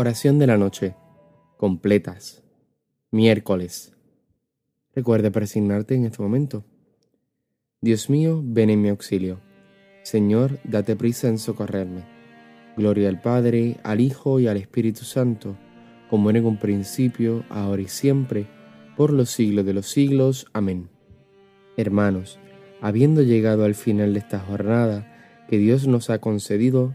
Oración de la noche. Completas. Miércoles. Recuerde presignarte en este momento. Dios mío, ven en mi auxilio. Señor, date prisa en socorrerme. Gloria al Padre, al Hijo y al Espíritu Santo, como era en un principio, ahora y siempre, por los siglos de los siglos. Amén. Hermanos, habiendo llegado al final de esta jornada que Dios nos ha concedido,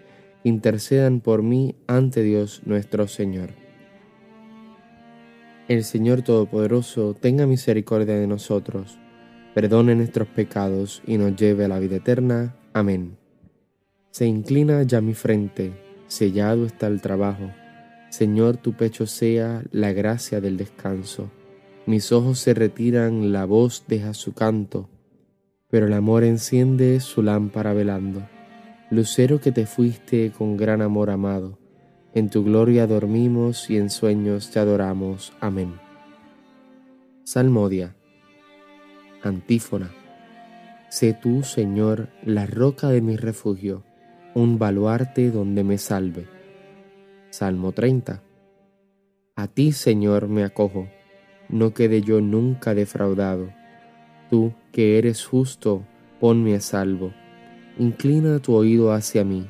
intercedan por mí ante Dios nuestro Señor. El Señor Todopoderoso tenga misericordia de nosotros, perdone nuestros pecados y nos lleve a la vida eterna. Amén. Se inclina ya mi frente, sellado está el trabajo. Señor, tu pecho sea la gracia del descanso. Mis ojos se retiran, la voz deja su canto, pero el amor enciende su lámpara velando. Lucero que te fuiste con gran amor amado, en tu gloria dormimos y en sueños te adoramos. Amén. Salmodia. Antífona. Sé tú, Señor, la roca de mi refugio, un baluarte donde me salve. Salmo 30. A ti, Señor, me acojo, no quede yo nunca defraudado. Tú, que eres justo, ponme a salvo inclina tu oído hacia mí,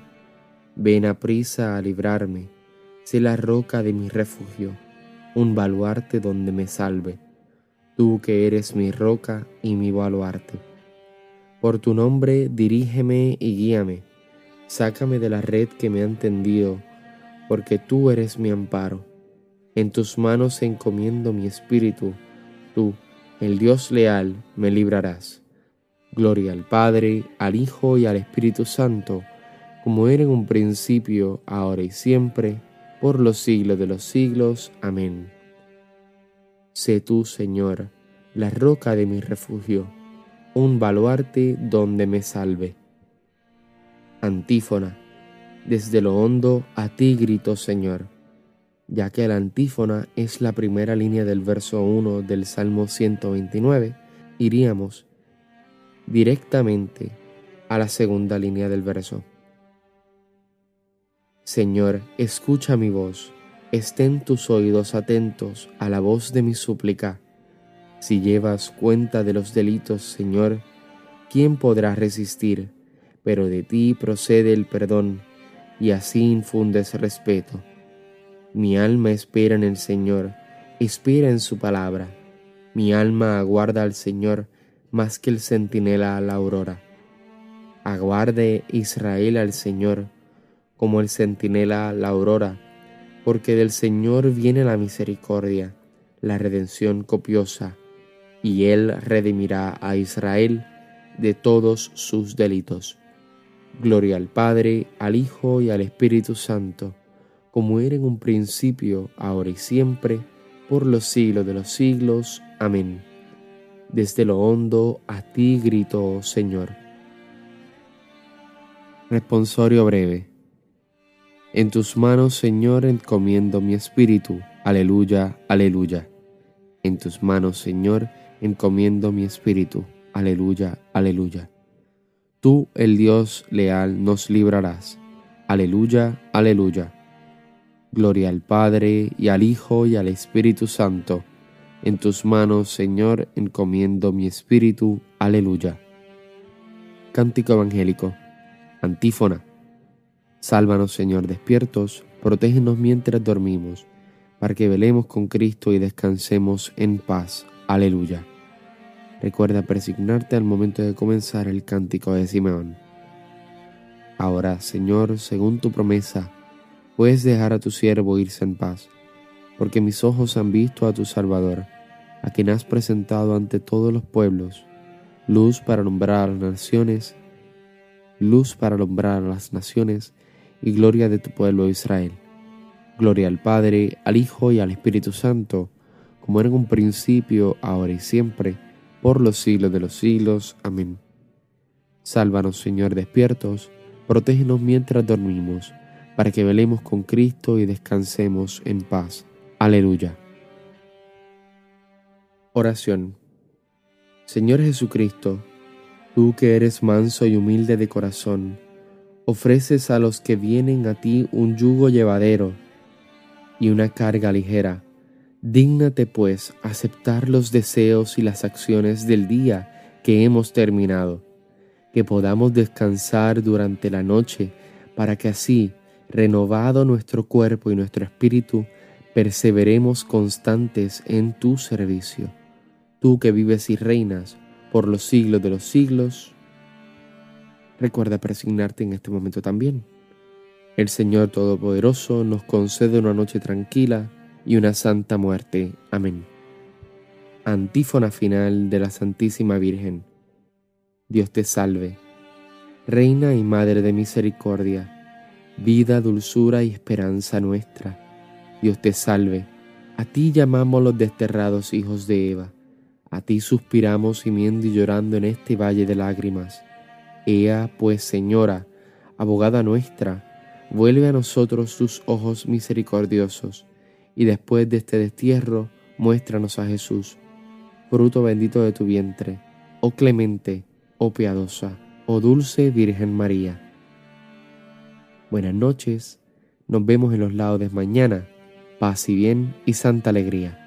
ven a prisa a librarme, sé la roca de mi refugio, un baluarte donde me salve, tú que eres mi roca y mi baluarte. Por tu nombre dirígeme y guíame, sácame de la red que me han tendido, porque tú eres mi amparo. En tus manos encomiendo mi espíritu, tú, el Dios leal, me librarás. Gloria al Padre, al Hijo y al Espíritu Santo, como era en un principio, ahora y siempre, por los siglos de los siglos. Amén. Sé tú, Señor, la roca de mi refugio, un baluarte donde me salve. Antífona. Desde lo hondo a ti grito, Señor, ya que la antífona es la primera línea del verso 1 del Salmo 129, iríamos directamente a la segunda línea del verso. Señor, escucha mi voz, estén tus oídos atentos a la voz de mi súplica. Si llevas cuenta de los delitos, Señor, ¿quién podrá resistir? Pero de ti procede el perdón, y así infundes respeto. Mi alma espera en el Señor, espera en su palabra. Mi alma aguarda al Señor, más que el centinela a la aurora. Aguarde Israel al Señor, como el centinela a la aurora, porque del Señor viene la misericordia, la redención copiosa, y Él redimirá a Israel de todos sus delitos. Gloria al Padre, al Hijo y al Espíritu Santo, como era en un principio, ahora y siempre, por los siglos de los siglos. Amén. Desde lo hondo a ti grito, Señor. Responsorio breve. En tus manos, Señor, encomiendo mi espíritu. Aleluya, aleluya. En tus manos, Señor, encomiendo mi espíritu. Aleluya, aleluya. Tú, el Dios leal, nos librarás. Aleluya, aleluya. Gloria al Padre, y al Hijo, y al Espíritu Santo en tus manos, Señor, encomiendo mi espíritu. Aleluya. Cántico Evangélico. Antífona. Sálvanos, Señor, despiertos, protégenos mientras dormimos, para que velemos con Cristo y descansemos en paz. Aleluya. Recuerda presignarte al momento de comenzar el cántico de Simeón. Ahora, Señor, según tu promesa, puedes dejar a tu siervo irse en paz porque mis ojos han visto a tu Salvador, a quien has presentado ante todos los pueblos, luz para alumbrar a las naciones, luz para alumbrar a las naciones y gloria de tu pueblo Israel. Gloria al Padre, al Hijo y al Espíritu Santo, como era en un principio, ahora y siempre, por los siglos de los siglos. Amén. Sálvanos, Señor, despiertos, protégenos mientras dormimos, para que velemos con Cristo y descansemos en paz. Aleluya. Oración. Señor Jesucristo, tú que eres manso y humilde de corazón, ofreces a los que vienen a ti un yugo llevadero y una carga ligera Dígnate pues aceptar los deseos y las acciones del día que hemos terminado, que podamos descansar durante la noche para que así, renovado nuestro cuerpo y nuestro espíritu, perseveremos constantes en tu servicio. Tú que vives y reinas por los siglos de los siglos, recuerda presignarte en este momento también. El Señor Todopoderoso nos concede una noche tranquila, y una santa muerte. Amén. Antífona final de la Santísima Virgen. Dios te salve, Reina y Madre de Misericordia, vida, dulzura y esperanza nuestra. Dios te salve, a ti llamamos los desterrados hijos de Eva, a ti suspiramos gimiendo y llorando en este valle de lágrimas. Ea, pues, Señora, abogada nuestra, vuelve a nosotros tus ojos misericordiosos y después de este destierro, muéstranos a Jesús, fruto bendito de tu vientre, oh clemente, oh piadosa, oh dulce Virgen María. Buenas noches, nos vemos en los laudes mañana, paz y bien y santa alegría.